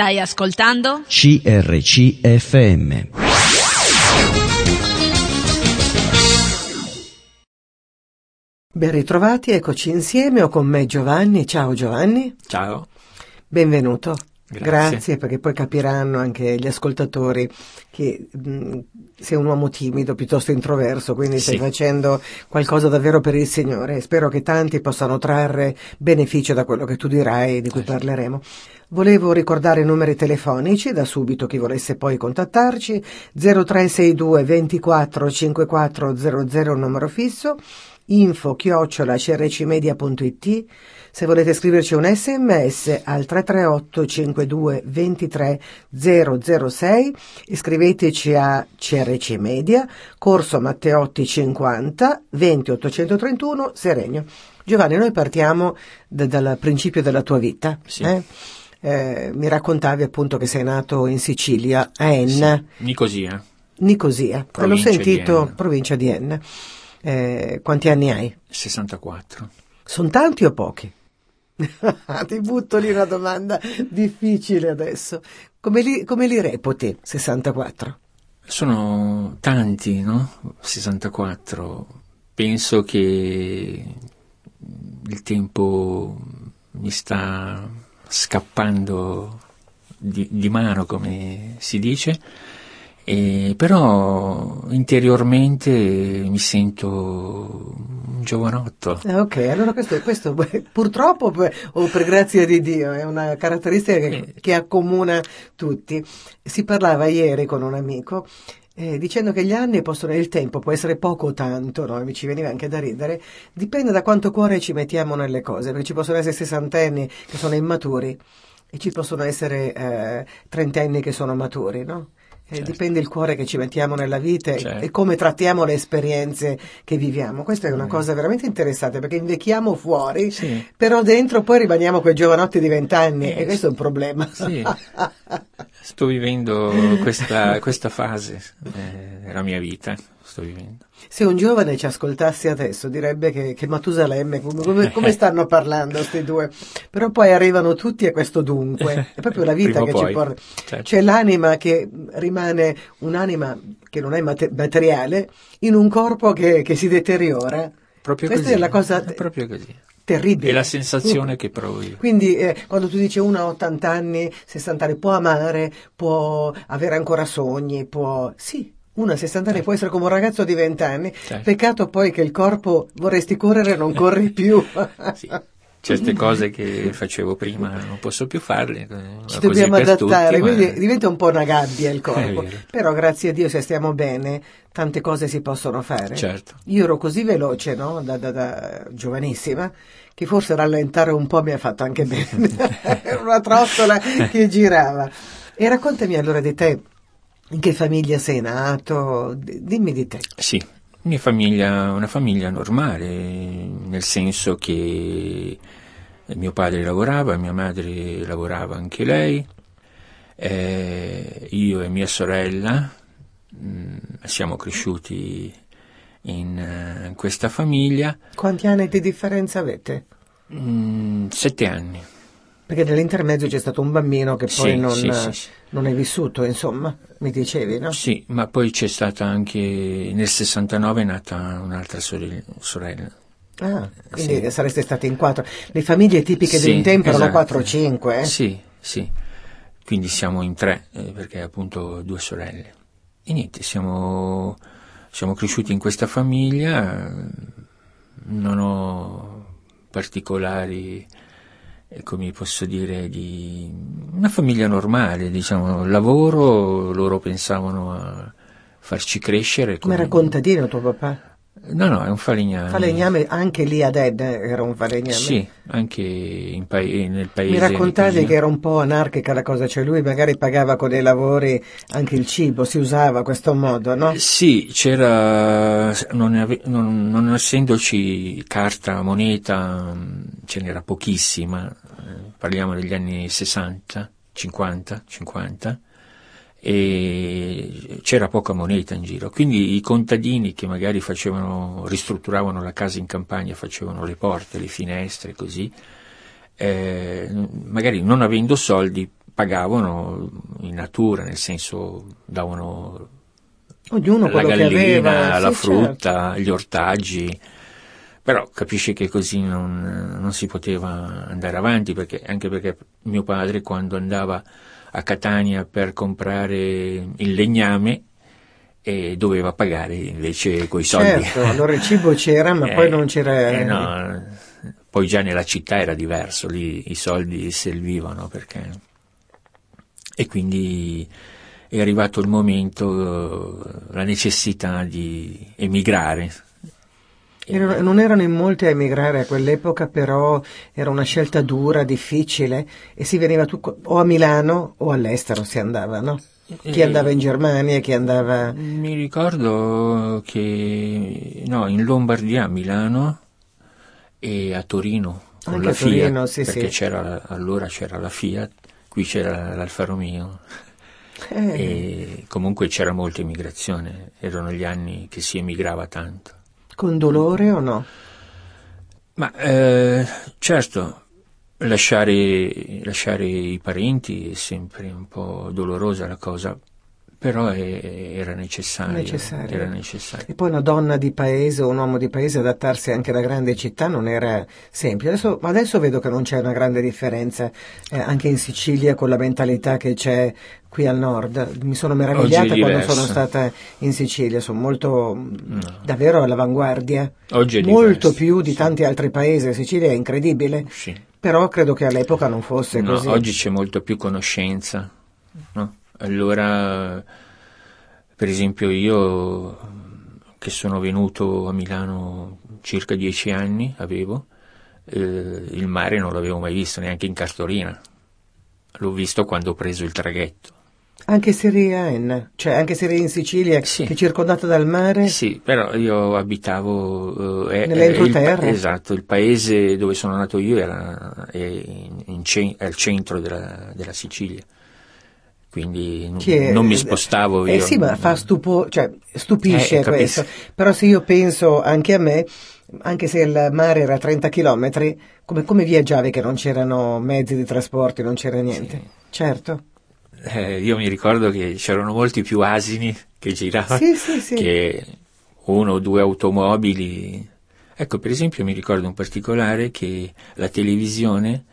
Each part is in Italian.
Stai ascoltando? CRCFM. Ben ritrovati, eccoci insieme, ho con me Giovanni. Ciao Giovanni. Ciao. Benvenuto. Grazie. perché poi capiranno anche gli ascoltatori che mh, sei un uomo timido, piuttosto introverso, quindi Sì. stai facendo qualcosa davvero per il Signore. Spero che tanti possano trarre beneficio da quello che tu dirai e di cui parleremo. Volevo ricordare i numeri telefonici, da subito chi volesse poi contattarci, 0362 24 5400 numero fisso, info chiocciola crcmedia.it se volete scriverci un sms al 338 52 23 006 iscriveteci a CRC Media, Corso Matteotti 50 20 831 Seregno. Giovanni, noi partiamo da- dal principio della tua vita. Sì. eh? Eh, mi raccontavi appunto che sei nato in Sicilia, a Enna. Nicosia, Nicosia, l'ho di sentito, Enna. provincia di Enna. Eh, quanti anni hai? 64. Sono tanti o pochi? Ti butto lì una domanda difficile adesso. Come li, come li reputi 64? Sono tanti, no? 64. Penso che il tempo mi sta scappando di, di mano, come si dice, e però interiormente mi sento un giovanotto. Ah, Ok, allora questo, questo purtroppo o per grazia di Dio è una caratteristica che, Eh. che accomuna tutti. Si parlava ieri con un amico eh, dicendo che gli anni possono, il tempo può essere poco o tanto, no? mi ci veniva anche da ridere, dipende da quanto cuore ci mettiamo nelle cose, perché ci possono essere sessantenni che sono immaturi e ci possono essere eh, trentenni che sono maturi, no? Eh, Certo. Dipende il cuore che ci mettiamo nella vita e- Certo. e come trattiamo le esperienze che viviamo. Questa è una Mm. cosa veramente interessante perché invecchiamo fuori, Sì. però dentro poi rimaniamo quei giovanotti di vent'anni Eh, e questo è un problema. Sì. Sto vivendo questa, questa fase eh, della mia vita, sto vivendo. Se un giovane ci ascoltasse adesso direbbe che, che Matusalemme, come, come- stanno parlando questi due? Però poi arrivano tutti a questo dunque, è proprio la vita che ci poi, porta. certo. C'è l'anima che rimane un'anima che non è mate- materiale in un corpo che, che si deteriora. Proprio Questa così. è la cosa È proprio così. terribile. È la sensazione che provo io. Quindi eh, quando tu dici uno a 80 anni, 60 anni, può amare, può avere ancora sogni, può... Sì, uno a 60 anni può essere come un ragazzo di 20 anni, Certo. peccato poi che il corpo vorresti correre e non corri più. Sì. Certe cose che facevo prima non posso più farle. eh, Ci dobbiamo adattare, tutti, ma- quindi diventa un po' una gabbia il corpo. Però grazie a Dio se stiamo bene, tante cose si possono fare. Certo. Io ero così veloce, no? Da, da- da giovanissima, che forse rallentare un po' mi ha fatto anche bene. Era una trottola che girava. E raccontami allora di te, in che famiglia sei nato? Dimmi di te. Sì, mia famiglia, una famiglia normale, nel senso che mio padre lavorava, mia madre lavorava anche lei, eh, io e mia sorella mh, siamo cresciuti in, eh, in questa famiglia Quanti anni di differenza avete? mh, sette anni. Perché nell'intermezzo c'è stato un bambino che poi Sì, non, sì, sì, non è vissuto, insomma, mi dicevi, no? Sì, ma poi c'è stata anche nel 69 è nata un'altra sorella. Ah, quindi sareste stati in quattro. Le famiglie tipiche di un tempo erano esatto. 4 o 5, eh? Sì, sì. Quindi siamo in tre, eh, perché appunto due sorelle. E niente, siamo, siamo cresciuti in questa famiglia, non ho particolari, come posso dire, di una famiglia normale, diciamo, lavoro, loro pensavano a farci crescere. Come era contadino tuo papà? No, no, è un falegname. Falegname, anche lì ad Ed era un falegname. Sì, anche in pa- nel paese. Mi raccontavi che era un po' anarchica la cosa, cioè lui magari pagava con dei lavori anche il cibo, si usava questo modo, no? Sì, c'era, non, ave- non- non essendoci carta, moneta, ce n'era pochissima, parliamo degli anni 60, 50, 50, e c'era poca moneta in giro, quindi i contadini che magari facevano, ristrutturavano la casa in campagna, facevano le porte, le finestre, così, eh, magari non avendo soldi pagavano in natura, nel senso davano Ognuno la gallina, aveva, la sì, frutta, certo. gli ortaggi. Però capisci che così non, non si poteva andare avanti, perché, anche perché mio padre quando andava a Catania per comprare il legname eh, doveva pagare invece coi soldi. Certo, allora il cibo c'era, ma Eh, poi non c'era... eh, no, poi già nella città era diverso, lì i soldi servivano perché... E quindi è arrivato il momento, eh, la necessità di emigrare. Erano- non erano in molti a emigrare a quell'epoca, però era una scelta dura, difficile e si veniva tu- o a Milano o all'estero si andava, no? Chi Eh, andava in Germania, chi andava... Mi ricordo che no, in Lombardia, a Milano e a Torino con Anche la a Torino, Fiat, sì, perché sì. c'era, allora c'era la Fiat, qui c'era l'Alfa Romeo Eh, e comunque c'era molta emigrazione, erano gli anni che si emigrava tanto. Con dolore o no? Ma eh, certo, lasciare, lasciare i parenti è sempre un po' dolorosa la cosa, però è- era necessario. Necessario. Era necessario. E poi una donna di paese o un uomo di paese adattarsi anche alla grande città non era semplice. Adesso, ma adesso vedo che non c'è una grande differenza eh, anche in Sicilia con la mentalità che c'è qui al nord. Mi sono meravigliata quando sono stata in Sicilia, sono molto No. davvero all'avanguardia. Oggi è Molto diverso, più di tanti altri paesi. La Sicilia è incredibile, Sì. però credo che all'epoca non fosse No, così. oggi c'è molto più conoscenza. no? Allora, per esempio, io che sono venuto a Milano circa dieci anni, avevo, eh, il mare non l'avevo mai visto neanche in cartolina. L'ho visto quando ho preso il traghetto. Anche se eri a Enna, cioè anche se eri in Sicilia, Sì. che è circondata dal mare. Sì, però io abitavo... eh, Nell'entroterra? pa- esatto, il paese dove sono nato io era è in- in è al centro della, della Sicilia, quindi Che è- non mi spostavo io. Eh sì, ma fa stupo, cioè, stupisce Eh, questo. Però se io penso anche a me, anche se il mare era a 30 km, come, come viaggiavi che non c'erano mezzi di trasporto, non c'era niente? Sì. Certo. Eh, io mi ricordo che c'erano molti più asini che giravano Sì, sì, sì. che uno o due automobili. Ecco, per esempio mi ricordo in particolare che la televisione,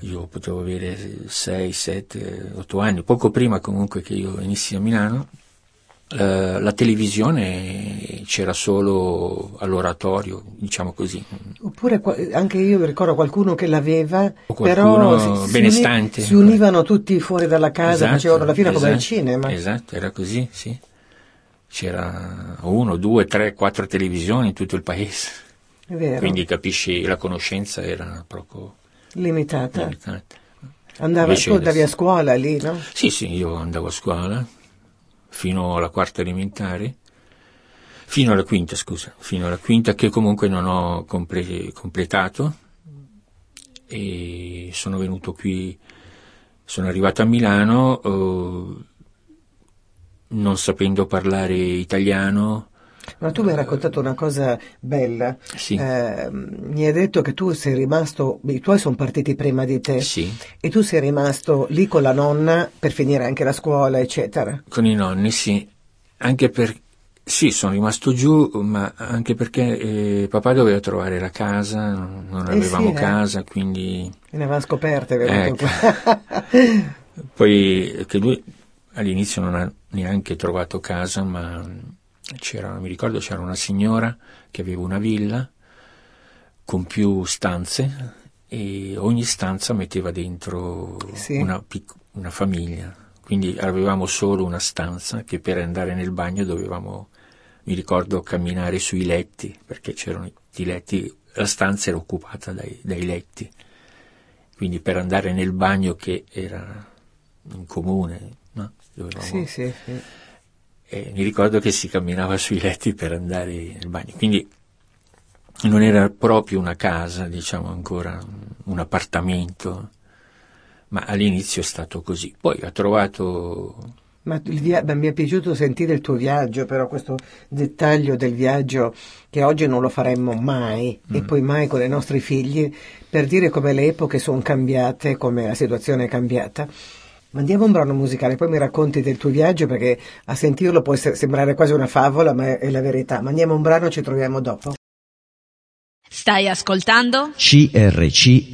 io potevo avere 6, 7, 8 anni, poco prima comunque che io inizi a Milano, eh, la televisione c'era solo all'oratorio, diciamo così. Oppure anche io ricordo qualcuno che l'aveva, però qualcuno si, si benestante. si univano tutti fuori dalla casa, Esatto, facevano la fine come al esatto, cinema. Esatto, era così, sì. C'era uno, due, tre, quattro televisioni in tutto il paese. Quindi capisci, la conoscenza era proprio limitata. limitata. Andava, Invece tu andavi a scuola lì, no? Sì, sì, io andavo a scuola fino alla quarta elementare, fino alla quinta, scusa, fino alla quinta che comunque non ho comple- completato e sono venuto qui, sono arrivato a Milano eh, non sapendo parlare italiano, Ma tu mi hai raccontato una cosa bella. sì, Eh, mi hai detto che tu sei rimasto, i tuoi sono partiti prima di te sì, e tu sei rimasto lì con la nonna per finire anche la scuola, eccetera. con i nonni, sì, anche per sì, sono rimasto giù, ma anche perché eh, papà doveva trovare la casa, non Eh avevamo sì, eh. casa, quindi E ne aveva scoperte, Ecco. poi che lui all'inizio non ha neanche trovato casa, ma c'era, mi ricordo c'era una signora che aveva una villa con più stanze e ogni stanza metteva dentro Sì. una, pic- una famiglia. Quindi avevamo solo una stanza che per andare nel bagno dovevamo, mi ricordo, camminare sui letti, perché c'erano i letti, la stanza era occupata dai, dai letti. Quindi per andare nel bagno che era in comune, no? Dovevamo- sì, sì, sì. E mi ricordo che si camminava sui letti per andare nel bagno. Quindi non era proprio una casa, diciamo ancora un appartamento, ma all'inizio è stato così. Poi ha trovato Ma via- mi è piaciuto sentire il tuo viaggio, però questo dettaglio del viaggio che oggi non lo faremmo mai mm. e poi mai con i nostri figli, per dire come le epoche sono cambiate, come la situazione è cambiata. Mandiamo un brano musicale, poi mi racconti del tuo viaggio perché a sentirlo può essere, sembrare quasi una favola, ma è la verità. Mandiamo un brano, ci troviamo dopo. Stai ascoltando? CRCFM.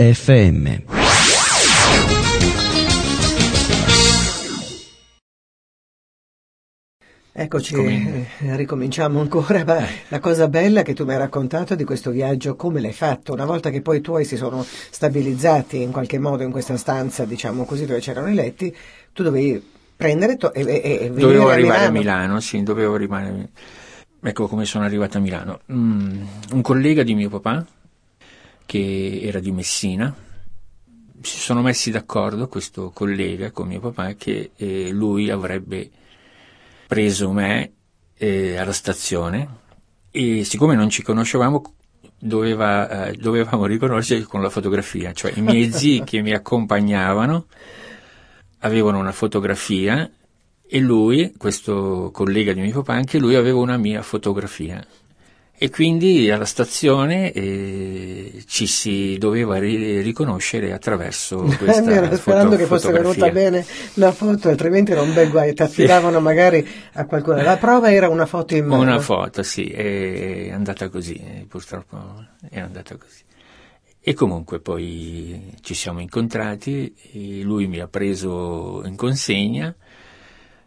Eccoci, eh, ricominciamo ancora. Ma la cosa bella che tu mi hai raccontato di questo viaggio, come l'hai fatto? Una volta che poi i tuoi si sono stabilizzati in qualche modo in questa stanza, diciamo così, dove c'erano i letti, tu dovevi prendere to- e, e, e Dovevo a arrivare a Milano, sì, dovevo arrivare. Ecco come sono arrivato a Milano. Mm, un collega di mio papà, che era di Messina, si sono messi d'accordo, questo collega con mio papà, che eh, lui avrebbe preso me eh, alla stazione e siccome non ci conoscevamo doveva, eh, dovevamo riconoscerci con la fotografia, cioè i miei zii che mi accompagnavano avevano una fotografia e lui, questo collega di mio papà, anche lui aveva una mia fotografia. E quindi alla stazione eh, ci si doveva ri- riconoscere attraverso questa Mi ero sperando foto- che fosse venuta bene la foto, altrimenti era un bel guai, ti affidavano magari a qualcuno. La prova era una foto in mano. Una foto, sì, è andata così, eh, purtroppo è andata così. E comunque poi ci siamo incontrati, e lui mi ha preso in consegna,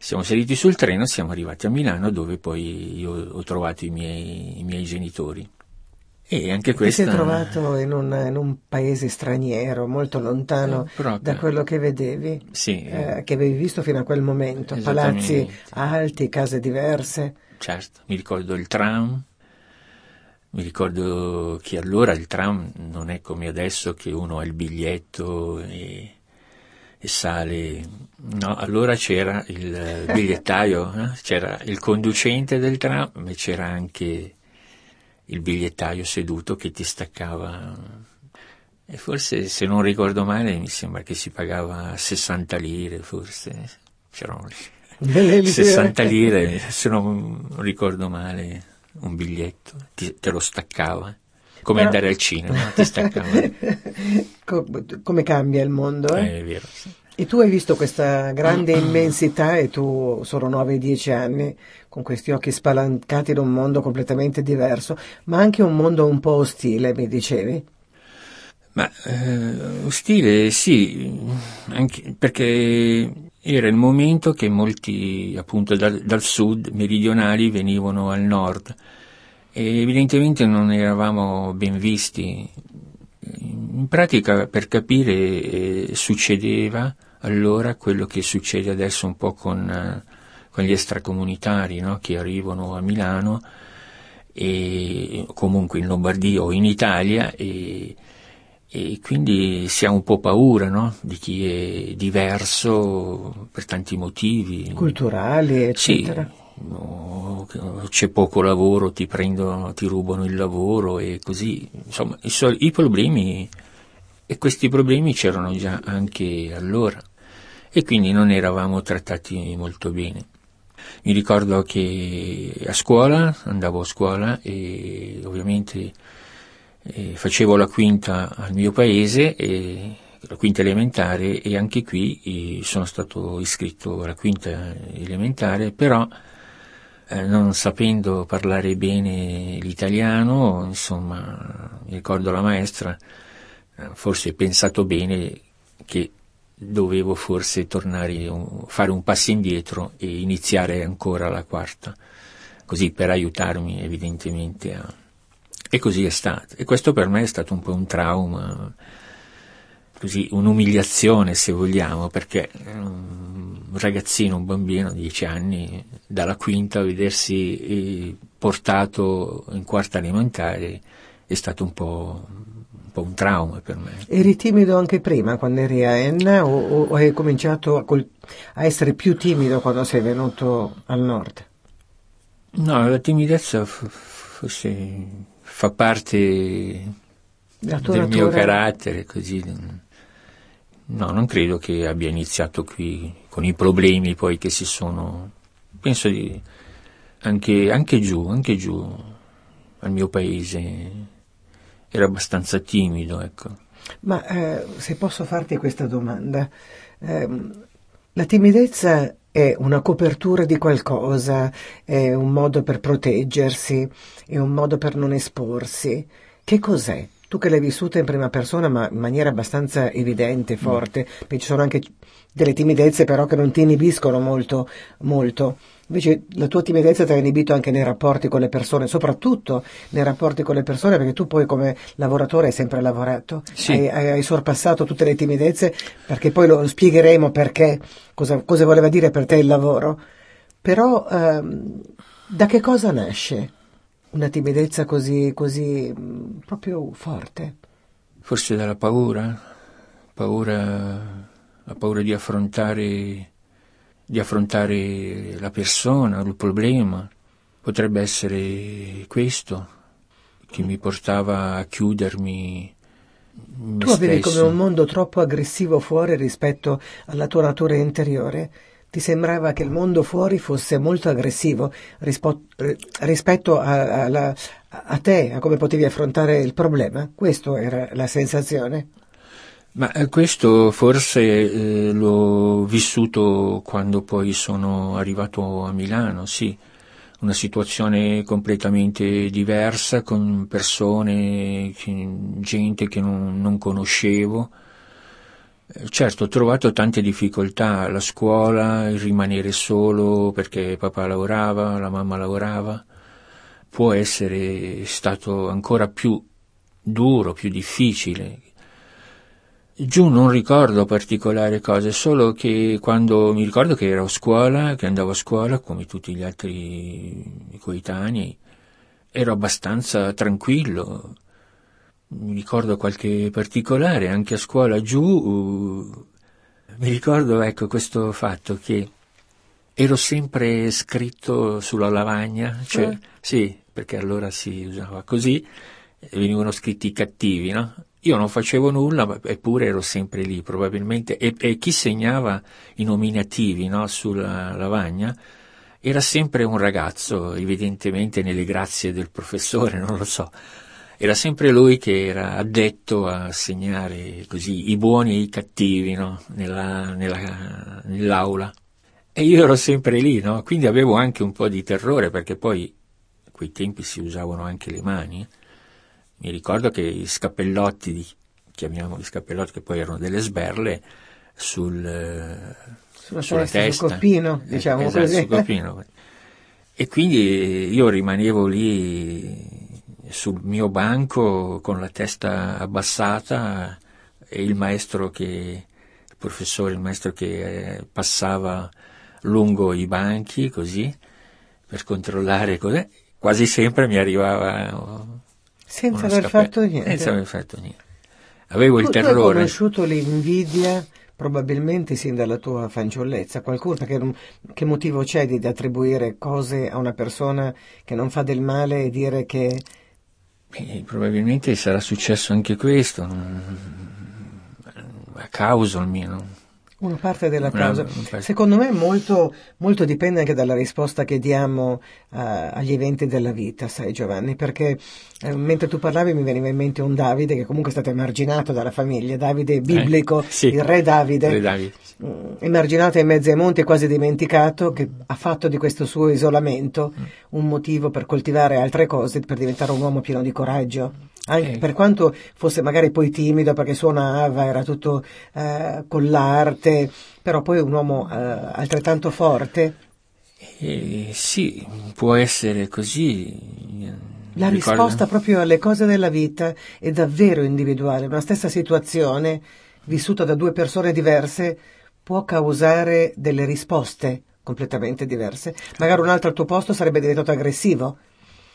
siamo saliti sul treno, siamo arrivati a Milano dove poi io ho trovato i miei, i miei genitori. E anche Ti questa... sei trovato in un, in un paese straniero, molto lontano Eh, proprio. da quello che vedevi, Sì, eh, che avevi visto fino a quel momento. Palazzi alti, case diverse. certo, mi ricordo il tram, mi ricordo che allora il tram non è come adesso che uno ha il biglietto e, e sale, no, allora c'era il bigliettaio, eh, c'era il conducente del tram, ma c'era anche il bigliettaio seduto che ti staccava. E forse, se non ricordo male, mi sembra che si pagava 60 lire, forse. C'erano Delle lire. 60 lire, se non ricordo male, un biglietto, ti- te lo staccava. Come Però- andare al cinema, ti staccava. Co- Come cambia il mondo, eh? Eh, è vero. sì. E tu hai visto questa grande immensità e tu sono 9-10 anni con questi occhi spalancati in un mondo completamente diverso, ma anche un mondo un po' ostile, mi dicevi? Ma eh, ostile sì, anche perché era il momento che molti appunto dal, dal sud meridionali venivano al nord e evidentemente non eravamo ben visti. In pratica per capire eh, succedeva allora quello che succede adesso un po' con, eh, con gli extracomunitari no? che arrivano a Milano e comunque in Lombardia o in Italia e, e quindi si ha un po' paura no? di chi è diverso per tanti motivi. Culturali, Sì, eccetera. No, c'è poco lavoro, ti prendono, ti rubano il lavoro e così. Insomma, i, sol- i problemi, e questi problemi c'erano già anche allora e quindi non eravamo trattati molto bene. Mi ricordo che a scuola, andavo a scuola e ovviamente eh, facevo la quinta al mio paese, e, la quinta elementare e anche qui eh, sono stato iscritto alla quinta elementare, però non sapendo parlare bene l'italiano, insomma, mi ricordo la maestra, eh, forse pensato bene che dovevo forse tornare, fare un passo indietro e iniziare ancora la quarta, così per aiutarmi evidentemente a... E così è stato. E questo per me è stato un po' un trauma, così un'umiliazione se vogliamo, perché eh, un ragazzino, un bambino di 10 anni, dalla quinta a vedersi eh, portato in quarta elementare è stato un po', un po' un trauma per me. Eri timido anche prima quando eri a Enna o, o- hai cominciato a, col- a essere più timido quando sei venuto al nord? No, la timidezza forse fa parte del mio carattere, così. No, non credo che abbia iniziato qui con i problemi poi che si sono, penso di, anche, anche giù, anche giù, al mio paese, era abbastanza timido, ecco. Ma eh, se posso farti questa domanda, eh, la timidezza è una copertura di qualcosa, è un modo per proteggersi, è un modo per non esporsi. Che cos'è? Tu che l'hai vissuta in prima persona ma in maniera abbastanza evidente, forte, mm. ci sono anche delle timidezze però che non ti inibiscono molto, molto. Invece la tua timidezza ti ha inibito anche nei rapporti con le persone, soprattutto nei rapporti con le persone, perché tu poi come lavoratore hai sempre lavorato, sì. hai, hai, sorpassato tutte le timidezze, perché poi lo spiegheremo perché, cosa, cosa voleva dire per te il lavoro. Però ehm, da che cosa nasce una timidezza così, così proprio forte? Forse dalla paura, paura, la paura di affrontare di affrontare la persona, il problema. Potrebbe essere questo che mi portava a chiudermi. Tu avevi come un mondo troppo aggressivo fuori rispetto alla tua natura interiore. Ti sembrava che il mondo fuori fosse molto aggressivo rispo- rispetto a, a, a te, a come potevi affrontare il problema. Questa era la sensazione. Ma eh, questo forse eh, l'ho vissuto quando poi sono arrivato a Milano, sì, una situazione completamente diversa con persone, gente che non, non conoscevo. Eh, certo, ho trovato tante difficoltà alla scuola, il rimanere solo perché papà lavorava, la mamma lavorava. Può essere stato ancora più duro, più difficile Giù non ricordo particolari cose, solo che quando mi ricordo che ero a scuola, che andavo a scuola come tutti gli altri coetanei, ero abbastanza tranquillo. Mi ricordo qualche particolare, anche a scuola giù, uh, mi ricordo ecco questo fatto che ero sempre scritto sulla lavagna, cioè, eh. sì, perché allora si usava così, venivano scritti i cattivi, no? Io non facevo nulla, eppure ero sempre lì, probabilmente, e, e chi segnava i nominativi no, sulla lavagna era sempre un ragazzo, evidentemente nelle grazie del professore, non lo so. Era sempre lui che era addetto a segnare così i buoni e i cattivi no, nella, nella, nell'aula. E io ero sempre lì, no? quindi avevo anche un po' di terrore, perché poi a quei tempi si usavano anche le mani mi ricordo che i scappellotti, chiamiamo gli scappellotti che poi erano delle sberle, sul, sulla, sulla testa, sul coppino, eh, diciamo esatto, così. Sul coppino. E quindi io rimanevo lì sul mio banco con la testa abbassata e il maestro che, il professore, il maestro che eh, passava lungo i banchi così per controllare cos'è, quasi sempre mi arrivava senza aver fatto niente. Senza aver fatto niente. Avevo tu, il terrore. Tu hai conosciuto l'invidia probabilmente sin dalla tua fanciullezza. Qualcuno, perché che motivo c'è di attribuire cose a una persona che non fa del male e dire che... Beh, probabilmente sarà successo anche questo, a causa almeno. Una parte della causa. Secondo me molto, molto, dipende anche dalla risposta che diamo uh, agli eventi della vita, sai Giovanni, perché eh, mentre tu parlavi mi veniva in mente un Davide che comunque è stato emarginato dalla famiglia, Davide biblico, eh, sì. il re Davide, re Davide. Mm, emarginato in mezzo ai monti e quasi dimenticato, che ha fatto di questo suo isolamento mm. un motivo per coltivare altre cose, per diventare un uomo pieno di coraggio. Anche eh. per quanto fosse magari poi timido perché suonava, era tutto eh, con l'arte, però poi un uomo eh, altrettanto forte. Eh, sì, può essere così. La Ricordo... risposta proprio alle cose della vita è davvero individuale. Una stessa situazione, vissuta da due persone diverse, può causare delle risposte completamente diverse. Magari un altro al tuo posto sarebbe diventato aggressivo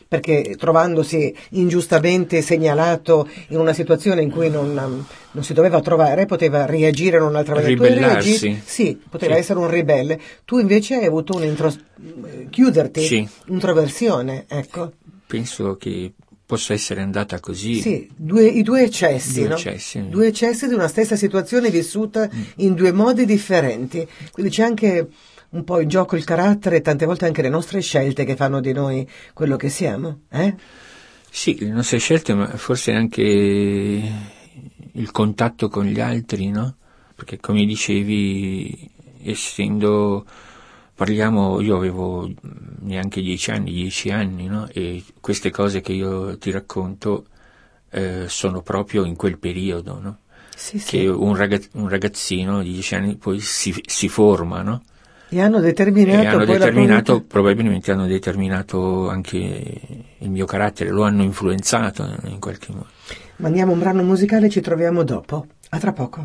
perché trovandosi ingiustamente segnalato in una situazione in cui non, non si doveva trovare, poteva reagire in un'altra maniera. Ribellarsi. Sì, poteva sì. essere un ribelle. Tu invece hai avuto un'intros... chiuderti, sì. introversione, ecco. Penso che possa essere andata così. Sì, due, i due eccessi, Due no? eccessi. Due eccessi di una stessa situazione vissuta Mm. in due modi differenti. Quindi c'è anche un po' in gioco il carattere e tante volte anche le nostre scelte che fanno di noi quello che siamo, eh? Sì, le nostre scelte, ma forse anche il contatto con gli altri, no? Perché come dicevi, essendo, parliamo, io avevo neanche dieci anni, dieci anni, no? E queste cose che io ti racconto eh, sono proprio in quel periodo, no? Sì, sì. Che un, ragaz- un ragazzino di dieci anni poi si, si forma, no? E hanno determinato E hanno determinato, probabilmente hanno determinato anche il mio carattere, lo hanno influenzato in qualche modo. Mandiamo un brano musicale, ci troviamo dopo. A tra poco.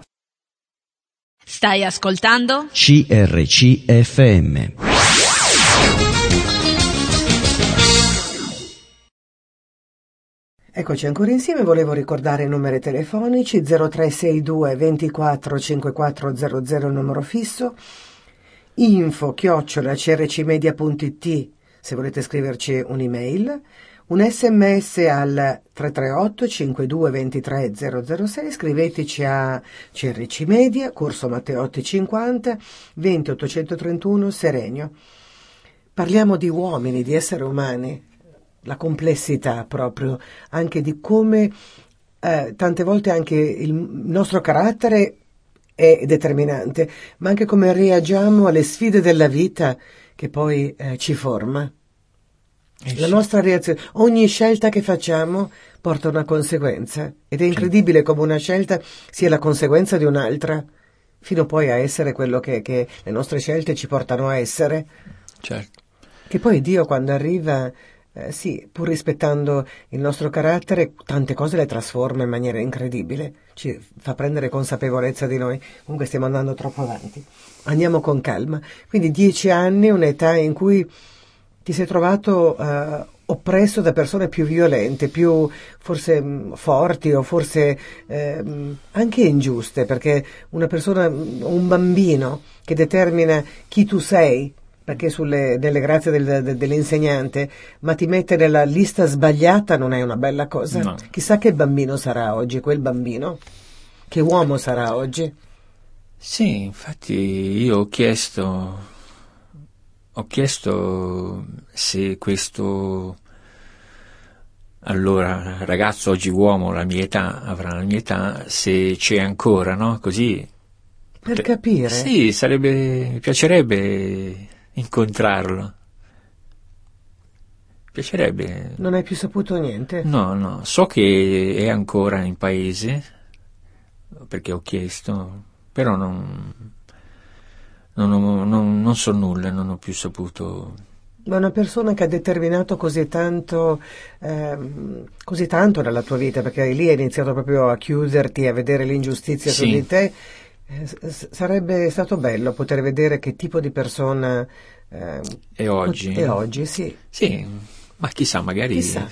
Stai ascoltando? CRCFM. Eccoci ancora insieme, volevo ricordare i numeri telefonici 0362 24 5400 numero fisso, info chiocciola crcmedia.it se volete scriverci un'email, un sms al 338 52 23 006, scriveteci a CRC Media, Corso Matteotti 50, 20 831 Serenio. Parliamo di uomini, di esseri umani, la complessità proprio, anche di come eh, tante volte anche il nostro carattere è determinante, ma anche come reagiamo alle sfide della vita che poi eh, ci forma. Eh La nostra reazione, ogni scelta che facciamo porta una conseguenza ed è incredibile come una scelta sia la conseguenza di un'altra, fino poi a essere quello che, che le nostre scelte ci portano a essere. Certo. Che poi Dio quando arriva, eh, sì, pur rispettando il nostro carattere, tante cose le trasforma in maniera incredibile, ci fa prendere consapevolezza di noi. Comunque stiamo andando troppo avanti. Andiamo con calma. Quindi dieci anni, un'età in cui ti sei trovato eh, oppresso da persone più violente, più forse mh, forti o forse ehm, anche ingiuste, perché una persona, un bambino che determina chi tu sei, perché sulle, nelle grazie del- del- dell'insegnante, ma ti mette nella lista sbagliata non è una bella cosa. No. Chissà che bambino sarà oggi, quel bambino, che uomo sarà oggi. Sì, infatti io ho chiesto, ho chiesto se questo allora ragazzo oggi uomo, la mia età, avrà la mia età, se c'è ancora, no? Così. Per capire. Sì, sarebbe, mi piacerebbe incontrarlo. Piacerebbe. Non hai più saputo niente? No, no, so che è ancora in paese, perché ho chiesto, però non, non, ho- non- non so nulla, non ho più saputo. Ma una persona che ha determinato così tanto, ehm, così tanto nella tua vita, perché lì hai iniziato proprio a chiuderti, a vedere l'ingiustizia su Sì. di te, eh, s- s- sarebbe stato bello poter vedere che tipo di persona ehm, E oggi? è oggi, sì. Sì, ma chissà, magari... Chissà,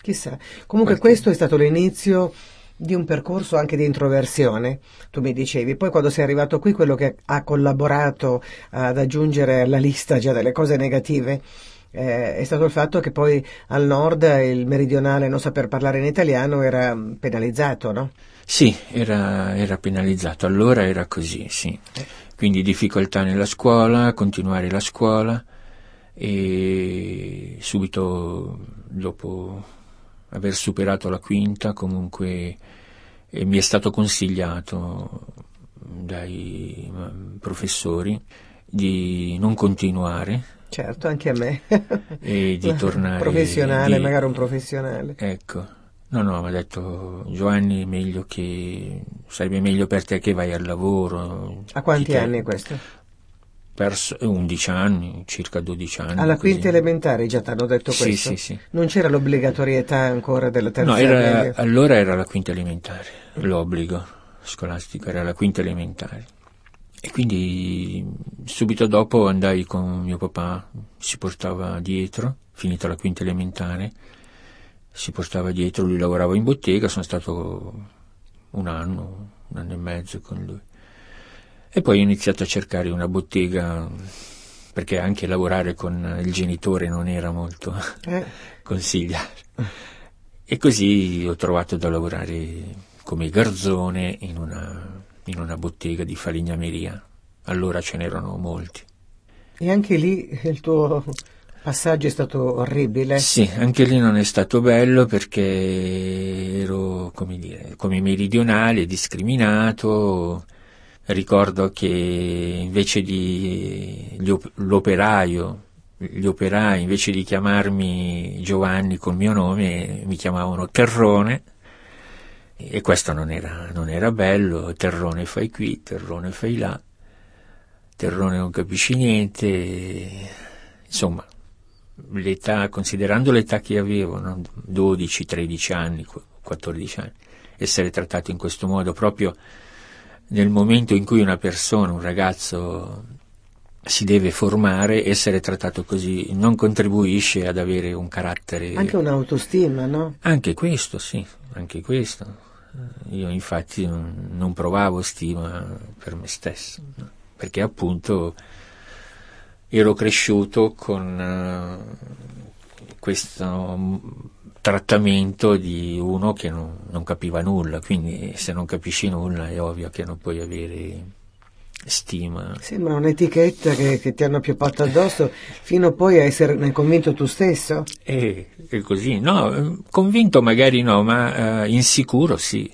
chissà. Comunque Qualche- questo è stato l'inizio di un percorso anche di introversione, tu mi dicevi. Poi quando sei arrivato qui, quello che ha collaborato ad aggiungere alla lista già delle cose negative eh, è stato il fatto che poi al nord il meridionale non saper parlare in italiano era mm, penalizzato, no? Sì, era, era penalizzato, allora era così, sì. Quindi difficoltà nella scuola, continuare la scuola e subito dopo aver superato la quinta comunque mi è stato consigliato dai professori di non continuare Certo, anche a me. e di tornare professionale, di- magari un professionale. Ecco, no, no, mi ha detto Giovanni, meglio che sarebbe meglio per te che vai al lavoro. A quanti Ti te- anni questo? Per 11 anni, circa 12 anni. Alla così. quinta elementare già ti hanno detto Sì, questo? sì, sì. Non c'era l'obbligatorietà ancora della terza No, era, allora era la quinta elementare, l'obbligo scolastico era la quinta elementare. E quindi subito dopo andai con mio papà, si portava dietro, finita la quinta elementare, si portava dietro, lui lavorava in bottega, sono stato un anno, un anno e mezzo con lui. E poi ho iniziato a cercare una bottega, perché anche lavorare con il genitore non era molto Eh, consigliato. E così ho trovato da lavorare come garzone in una, in una bottega di falegnameria. Allora ce n'erano molti. E anche lì il tuo passaggio è stato orribile? Sì, anche lì non è stato bello perché ero, come dire, come meridionale, discriminato. Ricordo che invece di l'operaio, gli operai invece di chiamarmi Giovanni col mio nome mi chiamavano Terrone e questo non era, non era bello, Terrone fai qui, Terrone fai là, Terrone non capisci niente, insomma, l'età, considerando l'età che avevo, no? 12, 13 anni, 14 anni, essere trattato in questo modo proprio nel momento in cui una persona, un ragazzo si deve formare, essere trattato così non contribuisce ad avere un carattere. Anche un'autostima, no? Anche questo, sì, anche questo. Io infatti non, non provavo stima per me stesso, no? perché appunto ero cresciuto con uh, questo trattamento di uno che non, non capiva nulla, quindi se non capisci nulla è ovvio che non puoi avere stima. Sembra un'etichetta che, che ti hanno pioppato addosso fino poi a esserne convinto tu stesso. È, è così, no, convinto magari no, ma uh, insicuro sì.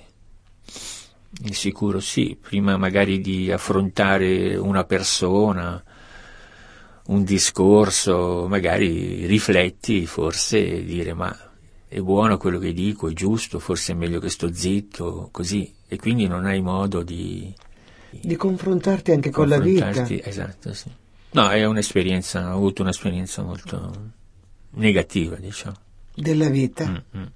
Insicuro sì, prima magari di affrontare una persona, un discorso, magari rifletti forse e dire ma è buono quello che dico, è giusto, forse è meglio che sto zitto, così, e quindi non hai modo di di confrontarti anche con la vita. Esatto, sì. No, è un'esperienza, ho avuto un'esperienza molto negativa, diciamo. Della vita. Mm-hmm.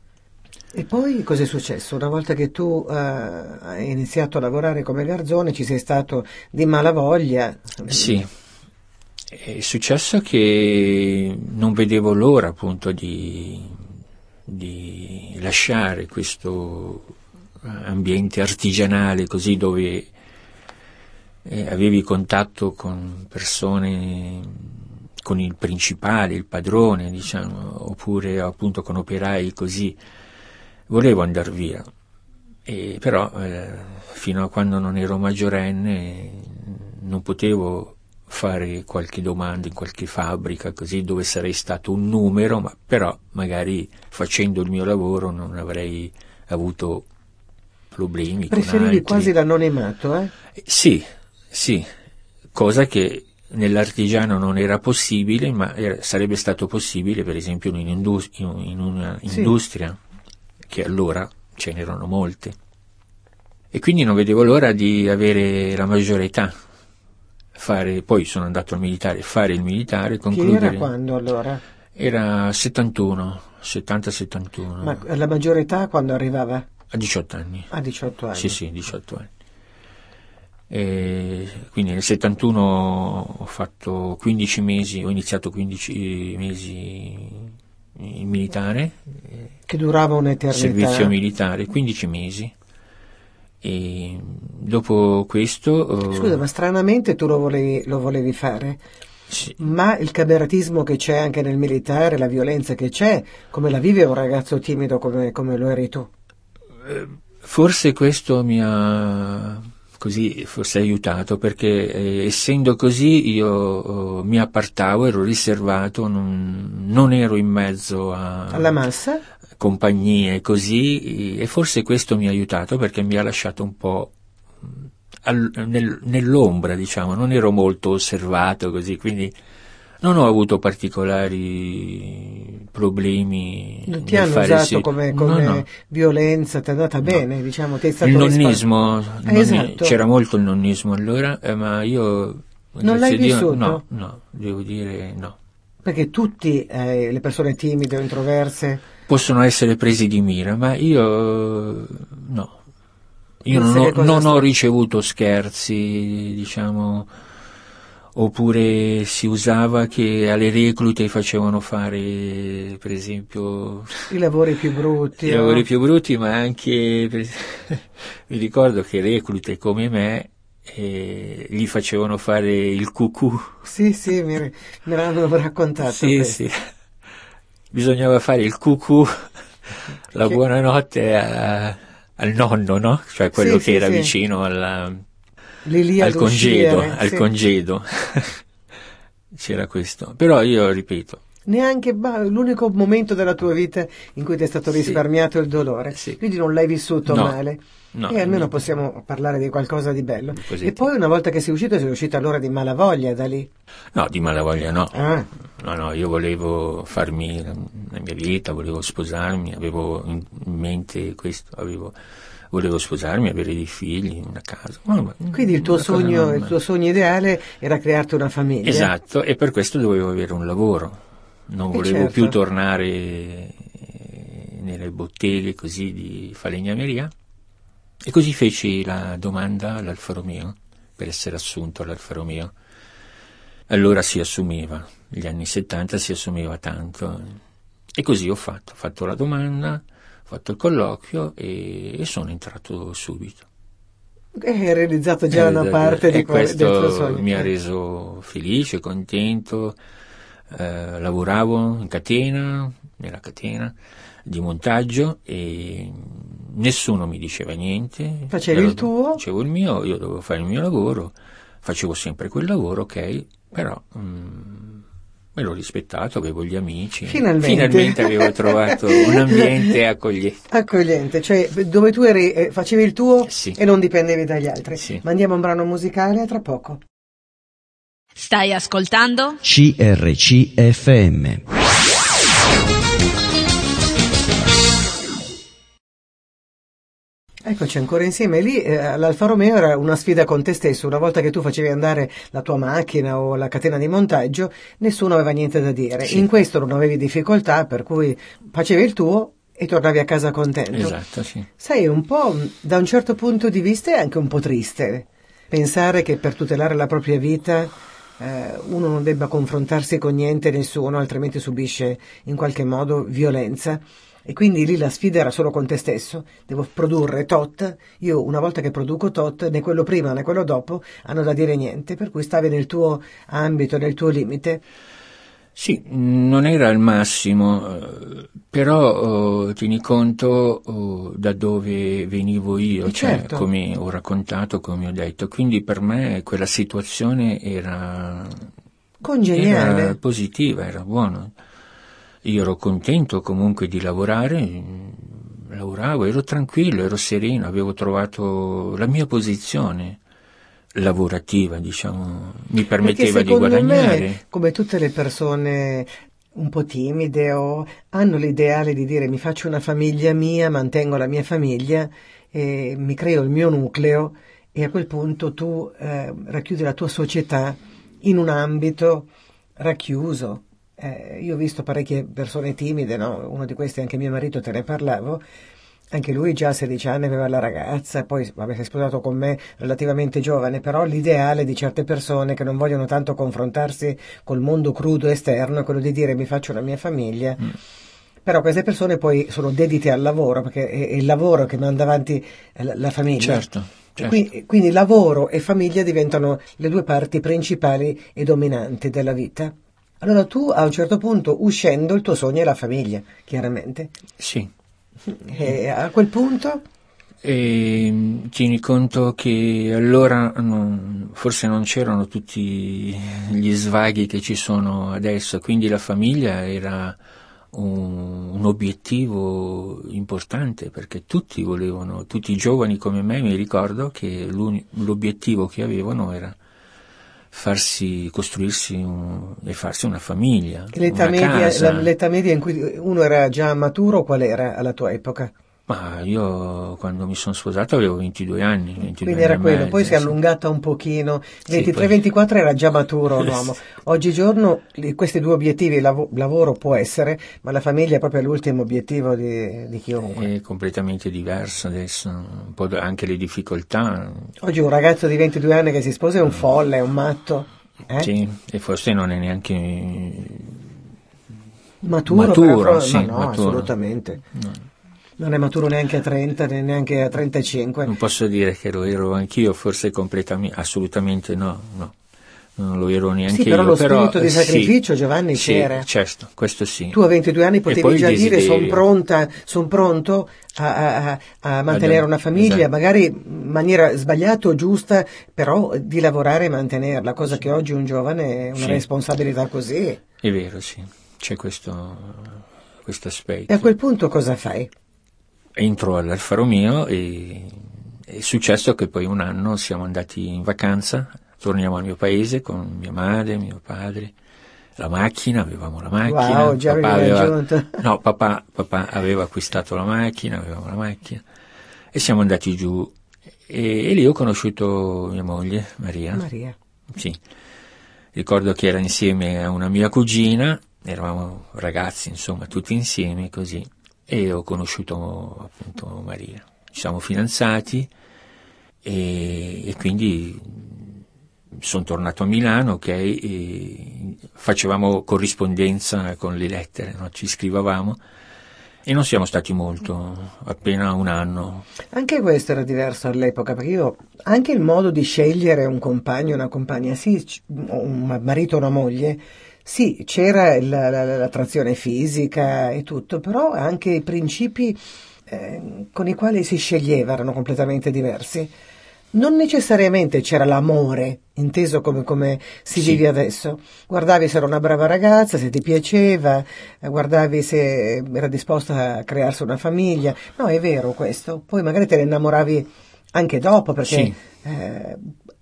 E poi cosa è successo? Una volta che tu uh, hai iniziato a lavorare come garzone, ci sei stato di malavoglia? Sì, è successo che non vedevo l'ora appunto di, di lasciare questo ambiente artigianale così dove eh, avevi contatto con persone, con il principale, il padrone, diciamo, oppure appunto con operai così, volevo andare via. E però eh, fino a quando non ero maggiorenne non potevo fare qualche domanda in qualche fabbrica così dove sarei stato un numero, ma però magari facendo il mio lavoro non avrei avuto problemi. Preferivi quasi l'anonimato, eh? Sì, sì, cosa che nell'artigiano non era possibile, ma era, sarebbe stato possibile per esempio in, un'indust- in una sì. che allora ce n'erano molte. E quindi non vedevo l'ora di avere la maggiore età. Fare, poi sono andato al militare, fare il militare, concludere. Che era quando allora? Era 71, 70-71. Ma la maggiore età quando arrivava? A 18 anni. A 18 anni? Sì, sì, 18 anni. E quindi nel 71 ho fatto 15 mesi, ho iniziato 15 mesi in militare. Che durava un'eternità. Servizio militare, 15 mesi. E dopo questo... Eh, Scusa, ma stranamente tu lo volevi, lo volevi fare? Sì. Ma il cameratismo che c'è anche nel militare, la violenza che c'è, come la vive un ragazzo timido come, come lo eri tu? Eh, forse questo mi ha così fosse aiutato perché eh, essendo così io oh, mi appartavo, ero riservato, non, non ero in mezzo a, alla massa, compagnie così e forse questo mi ha aiutato perché mi ha lasciato un po' nell'ombra diciamo, non ero molto osservato così, quindi non ho avuto particolari problemi. Non ti hanno usato sì. come, come no, no. violenza, ti è andata bene, diciamo, ti è stato Il nonnismo, nonni, esatto. c'era molto il nonnismo allora, eh, ma io... Non l'hai vissuto? Dio, no, no, devo dire no. Perché tutte eh, le persone timide o introverse... Possono essere presi di mira, ma io no. Io non, ho, non ho ricevuto scherzi, diciamo oppure si usava che alle reclute facevano fare per esempio i lavori più brutti i no? lavori più brutti ma anche per, mi ricordo che reclute come me eh, gli facevano fare il cucù sì sì mi, me l'hanno raccontato sì sì bisognava fare il cucù la Che- buonanotte a- al nonno, no? Cioè quello Sì, che sì, era sì. vicino alla- al congedo, uscire, al congedo. C'era questo. Però io ripeto, Neanche ma, l'unico momento della tua vita in cui ti è stato Sì. risparmiato il dolore. Sì. Quindi non l'hai vissuto No. male. No, e almeno no. possiamo parlare di qualcosa di bello. Positivo. E poi una volta che sei uscito, sei uscito allora di malavoglia da lì. no, di malavoglia no. Ah, No, no, io volevo farmi la, la mia vita, volevo sposarmi, avevo in mente questo, avevo, volevo sposarmi, avere dei figli, una casa. Ma- quindi il tuo sogno, il tuo sogno ideale era crearti una famiglia. Esatto, e per questo dovevo avere un lavoro. Non Eh, volevo certo. più tornare eh, nelle botteghe così di falegnameria. E così feci la domanda all'Alfa Romeo per essere assunto all'Alfa Romeo. Allora si assumeva, negli anni 70 si assumeva tanto. E così ho fatto, ho fatto la domanda, ho fatto il colloquio e, e sono entrato subito. E hai realizzato già Eh, una parte e di quel, del tuo questo sogno. mi ha Eh. reso felice, contento. Eh, lavoravo in catena, nella catena di montaggio e nessuno mi diceva niente. Facevi Ero- il tuo? Facevo il mio, io dovevo fare il mio lavoro, facevo sempre quel lavoro, ok, però mm, me l'ho rispettato, avevo gli amici. Finalmente. Finalmente avevo trovato un ambiente accogliente. Accogliente, cioè dove tu eri, eh, facevi il tuo Sì. e non dipendevi dagli altri. Sì. Mandiamo un brano musicale a tra poco. Stai ascoltando? CRCFM. Eccoci ancora insieme. Lì eh, l'Alfa Romeo era una sfida con te stesso. Una volta che tu facevi andare la tua macchina o la catena di montaggio, nessuno aveva niente da dire. Sì. In questo non avevi difficoltà, per cui facevi il tuo e tornavi a casa contento. Esatto, sì. Sai, un po' da un certo punto di vista è anche un po' triste pensare che per tutelare la propria vita eh, uno non debba confrontarsi con niente nessuno, altrimenti subisce in qualche modo violenza. E quindi lì la sfida era solo con te stesso, devo produrre tot, io una volta che produco tot, né quello prima né quello dopo hanno da dire niente, per cui stavi nel tuo ambito, nel tuo limite. Sì, non era il massimo, eh, però eh, tieni conto oh, da dove venivo io, Eh, cioè certo. come ho raccontato, come ho detto, quindi per me quella situazione era, Congeniale. era positiva, era buona. Io ero contento comunque di lavorare, lavoravo, ero tranquillo, ero sereno, avevo trovato la mia posizione lavorativa, diciamo, mi permetteva di guadagnare. me, come tutte le persone un po' timide o hanno l'ideale di dire mi faccio una famiglia mia, mantengo la mia famiglia e mi creo il mio nucleo e a quel punto tu eh, racchiudi la tua società in un ambito racchiuso. Eh, io ho visto parecchie persone timide, no? uno di questi anche mio marito, te ne parlavo, anche lui già a 16 anni aveva la ragazza, poi vabbè, si è sposato con me relativamente giovane, però l'ideale di certe persone che non vogliono tanto confrontarsi col mondo crudo esterno è quello di dire mi faccio una mia famiglia. Mm. Però queste persone poi sono dedite al lavoro, perché è, il lavoro che manda avanti la, la famiglia. Certo, certo. Quindi, quindi lavoro e famiglia diventano le due parti principali e dominanti della vita. Allora tu a un certo punto, uscendo, il tuo sogno è la famiglia, chiaramente. Sì. E a quel punto, E mh, tieni conto che allora non- forse non c'erano tutti gli svaghi che ci sono adesso, quindi la famiglia era un, un obiettivo importante perché tutti volevano, tutti i giovani come me mi ricordo che l'obiettivo che avevano era farsi costruirsi un- e farsi una famiglia, l'età una media, la- l'età media in cui uno era già maturo, qual era alla tua epoca? Ma io quando mi sono sposato avevo 22 anni, 22 Quindi era quello, mezzo, poi si è sì. allungata un pochino, Sì, 23-24 era già maturo l'uomo. Oggigiorno li- questi due obiettivi, lavo- lavoro può essere, ma la famiglia è proprio l'ultimo obiettivo di, di chiunque. È completamente diverso adesso, un po' anche le difficoltà. Oggi un ragazzo di 22 anni che si sposa è un folle, è un matto. eh? Sì, e forse non è neanche Maturo, Maturo, però, sì, ma no, maturo. assolutamente. no, Non è maturo neanche a 30, né neanche a 35. non posso dire che lo ero anch'io, forse completamente, assolutamente no, no. non lo ero neanche sì, però io. lo spirito di sì, sacrificio, Giovanni, sì, c'era. certo, questo sì. Tu a 22 anni potevi già dire sono pronta, son pronto a, a- a- a mantenere Ad- una famiglia, esatto. magari in maniera sbagliata o giusta, però di lavorare e mantenerla, cosa che oggi un giovane è una Sì. responsabilità così. È vero, sì, c'è questo, questo aspetto. E a quel punto cosa fai? Entro all'Alfa Romeo e è successo che poi un anno siamo andati in vacanza, torniamo al mio paese con mia madre, mio padre, la macchina, avevamo la macchina. Wow, già papà aveva, no, papà, papà aveva acquistato la macchina, avevamo la macchina e siamo andati giù e, e lì ho conosciuto mia moglie, Maria. Maria. Sì. Ricordo che era insieme a una mia cugina, eravamo ragazzi, insomma, tutti insieme così, e ho conosciuto appunto Maria. Ci siamo fidanzati e, e quindi sono tornato a Milano, ok, facevamo corrispondenza con le lettere, no? ci scrivevamo e non siamo stati molto, appena un anno. Anche questo era diverso all'epoca, perché io anche il modo di scegliere un compagno, una compagna, sì, un marito o una moglie, sì, c'era la- la- l'attrazione fisica e tutto, però anche i principi eh, con i quali si sceglieva erano completamente diversi. Non necessariamente c'era l'amore, inteso come, come si Sì. vive adesso. Guardavi se era una brava ragazza, se ti piaceva, eh, guardavi se era disposta a crearsi una famiglia. No, è vero questo. Poi magari te ne innamoravi anche dopo, perché Sì. eh,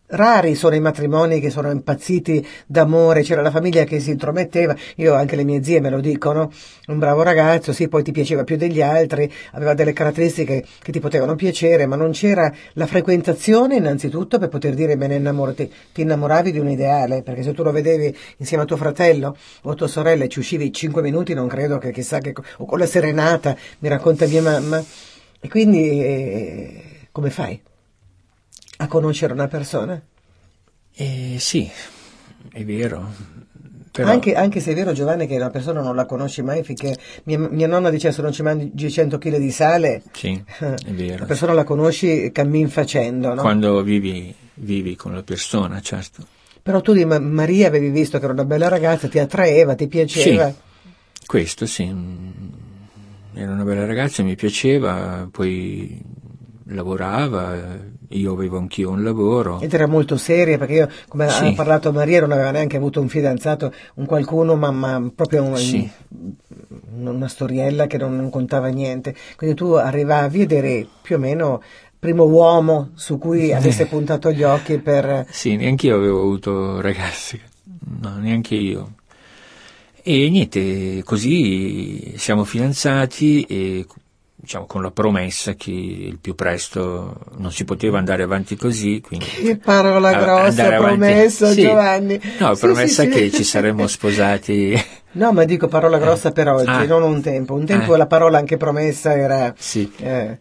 rari sono i matrimoni che sono impazziti d'amore, c'era la famiglia che si intrometteva, io anche le mie zie me lo dicono, un bravo ragazzo, sì, poi ti piaceva più degli altri, aveva delle caratteristiche che ti potevano piacere, ma non c'era la frequentazione innanzitutto per poter dire me ne innamoro, ti, ti innamoravi di un ideale, perché se tu lo vedevi insieme a tuo fratello o a tua sorella e ci uscivi cinque minuti, non credo che chissà che, o con la serenata, mi racconta mia mamma, e quindi eh, come fai? A conoscere una persona? E sì, è vero. Però, Anche, anche se è vero Giovanni che una persona non la conosci mai finché mia, mia nonna diceva se non ci mangi 100 kg di sale Sì, è vero. la persona la conosci cammin facendo no? Quando vivi, vivi con la persona, certo. però tu di Ma- Maria avevi visto che era una bella ragazza ti attraeva, ti piaceva Questo sì, mm, era una bella ragazza, mi piaceva, poi lavorava, io avevo anch'io un lavoro. ed era molto seria perché io come Sì. ha parlato Maria non aveva neanche avuto un fidanzato un qualcuno ma, ma proprio un- Sì. una storiella che non, non contava niente quindi tu arrivavi ed eri più o meno primo uomo su cui avesse puntato gli occhi per Sì, neanche io avevo avuto ragazze, no, neanche io. E niente, così siamo fidanzati e diciamo con la promessa che il più presto non si poteva andare avanti così, Che parola a- grossa, promesso Sì. Giovanni. No, Sì, promessa sì, che ci saremmo sposati. No, ma dico parola grossa per oggi, Ah. non un tempo. Un tempo Ah. la parola anche promessa era... Sì. eh,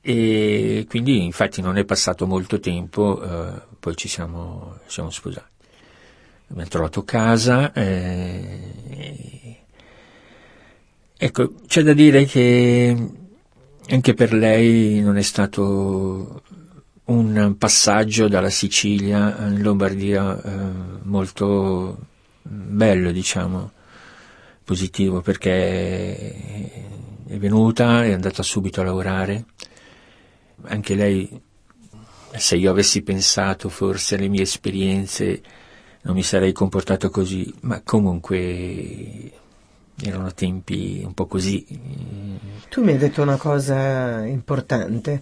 E quindi infatti non è passato molto tempo, eh, poi ci siamo, siamo sposati. Abbiamo trovato casa. eh, ecco, c'è da dire che anche per lei non è stato un passaggio dalla Sicilia in Lombardia eh, molto bello, diciamo, positivo, perché è venuta, è andata subito a lavorare. Anche lei, se io avessi pensato forse alle mie esperienze, non mi sarei comportato così, ma comunque erano tempi un po' così. tu mi hai detto una cosa importante.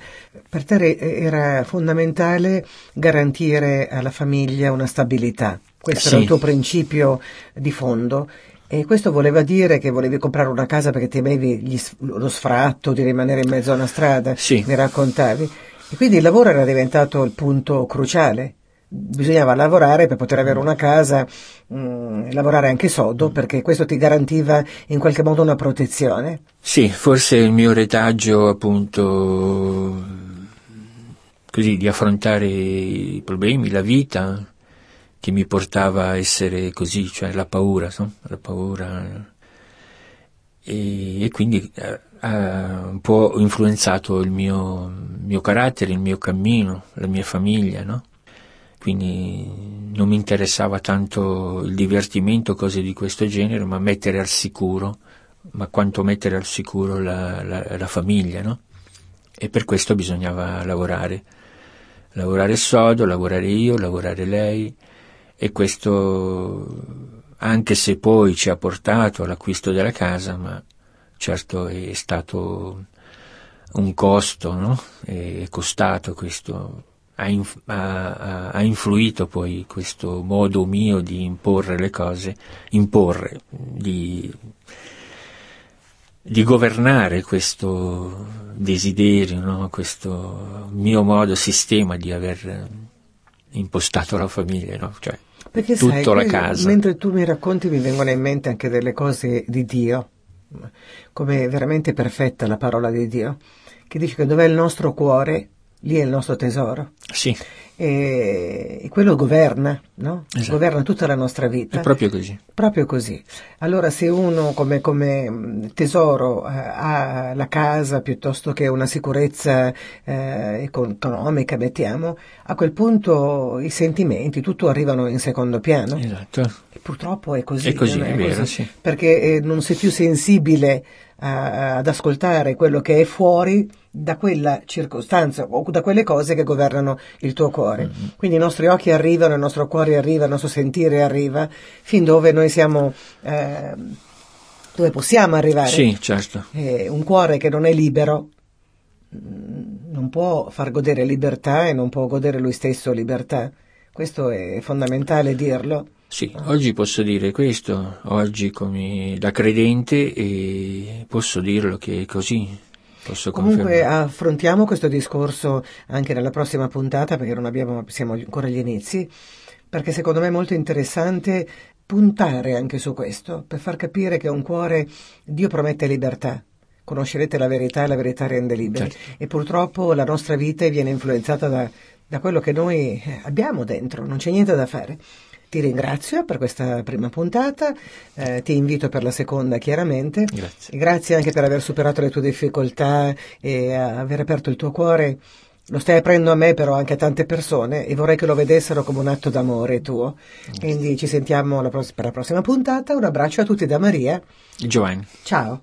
Per te era fondamentale garantire alla famiglia una stabilità. Questo era Sì. il tuo principio di fondo. E questo voleva dire che volevi comprare una casa perché temevi gli lo sfratto di rimanere in mezzo a una strada, Sì. mi raccontavi. E quindi il lavoro era diventato il punto cruciale. Bisognava lavorare per poter avere una casa, mm, lavorare anche sodo, perché questo ti garantiva in qualche modo una protezione. Sì, forse il mio retaggio appunto così di affrontare i problemi, la vita che mi portava a essere così, cioè la paura, no? la paura e, e quindi eh, ha un po' influenzato il mio, mio carattere, il mio cammino, la mia famiglia, no? Quindi non mi interessava tanto il divertimento, cose di questo genere, ma mettere al sicuro, ma quanto mettere al sicuro la, la, la famiglia, no? E per questo bisognava lavorare, lavorare sodo, lavorare io, lavorare lei, e questo anche se poi ci ha portato all'acquisto della casa, ma certo è stato un costo, no? È costato questo, ha, inf- ha, ha, influito poi questo modo mio di imporre le cose, imporre, di, di governare questo desiderio, no? questo mio modo, sistema di aver impostato la famiglia, no? cioè Perché tutta sai, la casa. Mentre tu mi racconti mi vengono in mente anche delle cose di Dio, come veramente perfetta la parola di Dio, che dice che dov'è il nostro cuore, lì è il nostro tesoro. Sì, E, e quello governa, no? Esatto. Governa tutta la nostra vita. è proprio così. Proprio così. Allora se uno come, come, mh, tesoro eh, ha la casa piuttosto che una sicurezza eh, econ- economica, mettiamo, a quel punto i sentimenti, tutto arrivano in secondo piano. Esatto. E purtroppo è così. È così, non è vero, così. sì. Perché eh, non sei più sensibile a- ad ascoltare quello che è fuori da quella circostanza o da quelle cose che governano il tuo cuore. Mm-hmm. Quindi i nostri occhi arrivano, il nostro cuore arriva, il nostro sentire arriva, fin dove noi siamo, eh, dove possiamo arrivare. Sì, certo. Eh, un cuore che non è libero mm, non può far godere libertà e non può godere lui stesso libertà. Questo è fondamentale dirlo. Sì, oggi posso dire questo, oggi come da credente e posso dirlo che è così, posso Comunque confermare. affrontiamo questo discorso anche nella prossima puntata perché non abbiamo, siamo ancora agli inizi, perché secondo me è molto interessante puntare anche su questo, per far capire che un cuore Dio promette libertà. Conoscerete la verità e la verità rende liberi. Certo. E purtroppo la nostra vita viene influenzata da, da quello che noi abbiamo dentro, non c'è niente da fare. Ti ringrazio per questa prima puntata, eh, ti invito per la seconda chiaramente. Grazie. Grazie anche per aver superato le tue difficoltà e aver aperto il tuo cuore. Lo stai aprendo a me, però anche a tante persone, e vorrei che lo vedessero come un atto d'amore tuo. Quindi ci sentiamo la pross- per la prossima puntata. Un abbraccio a tutti da Maria. Giovanni. Ciao.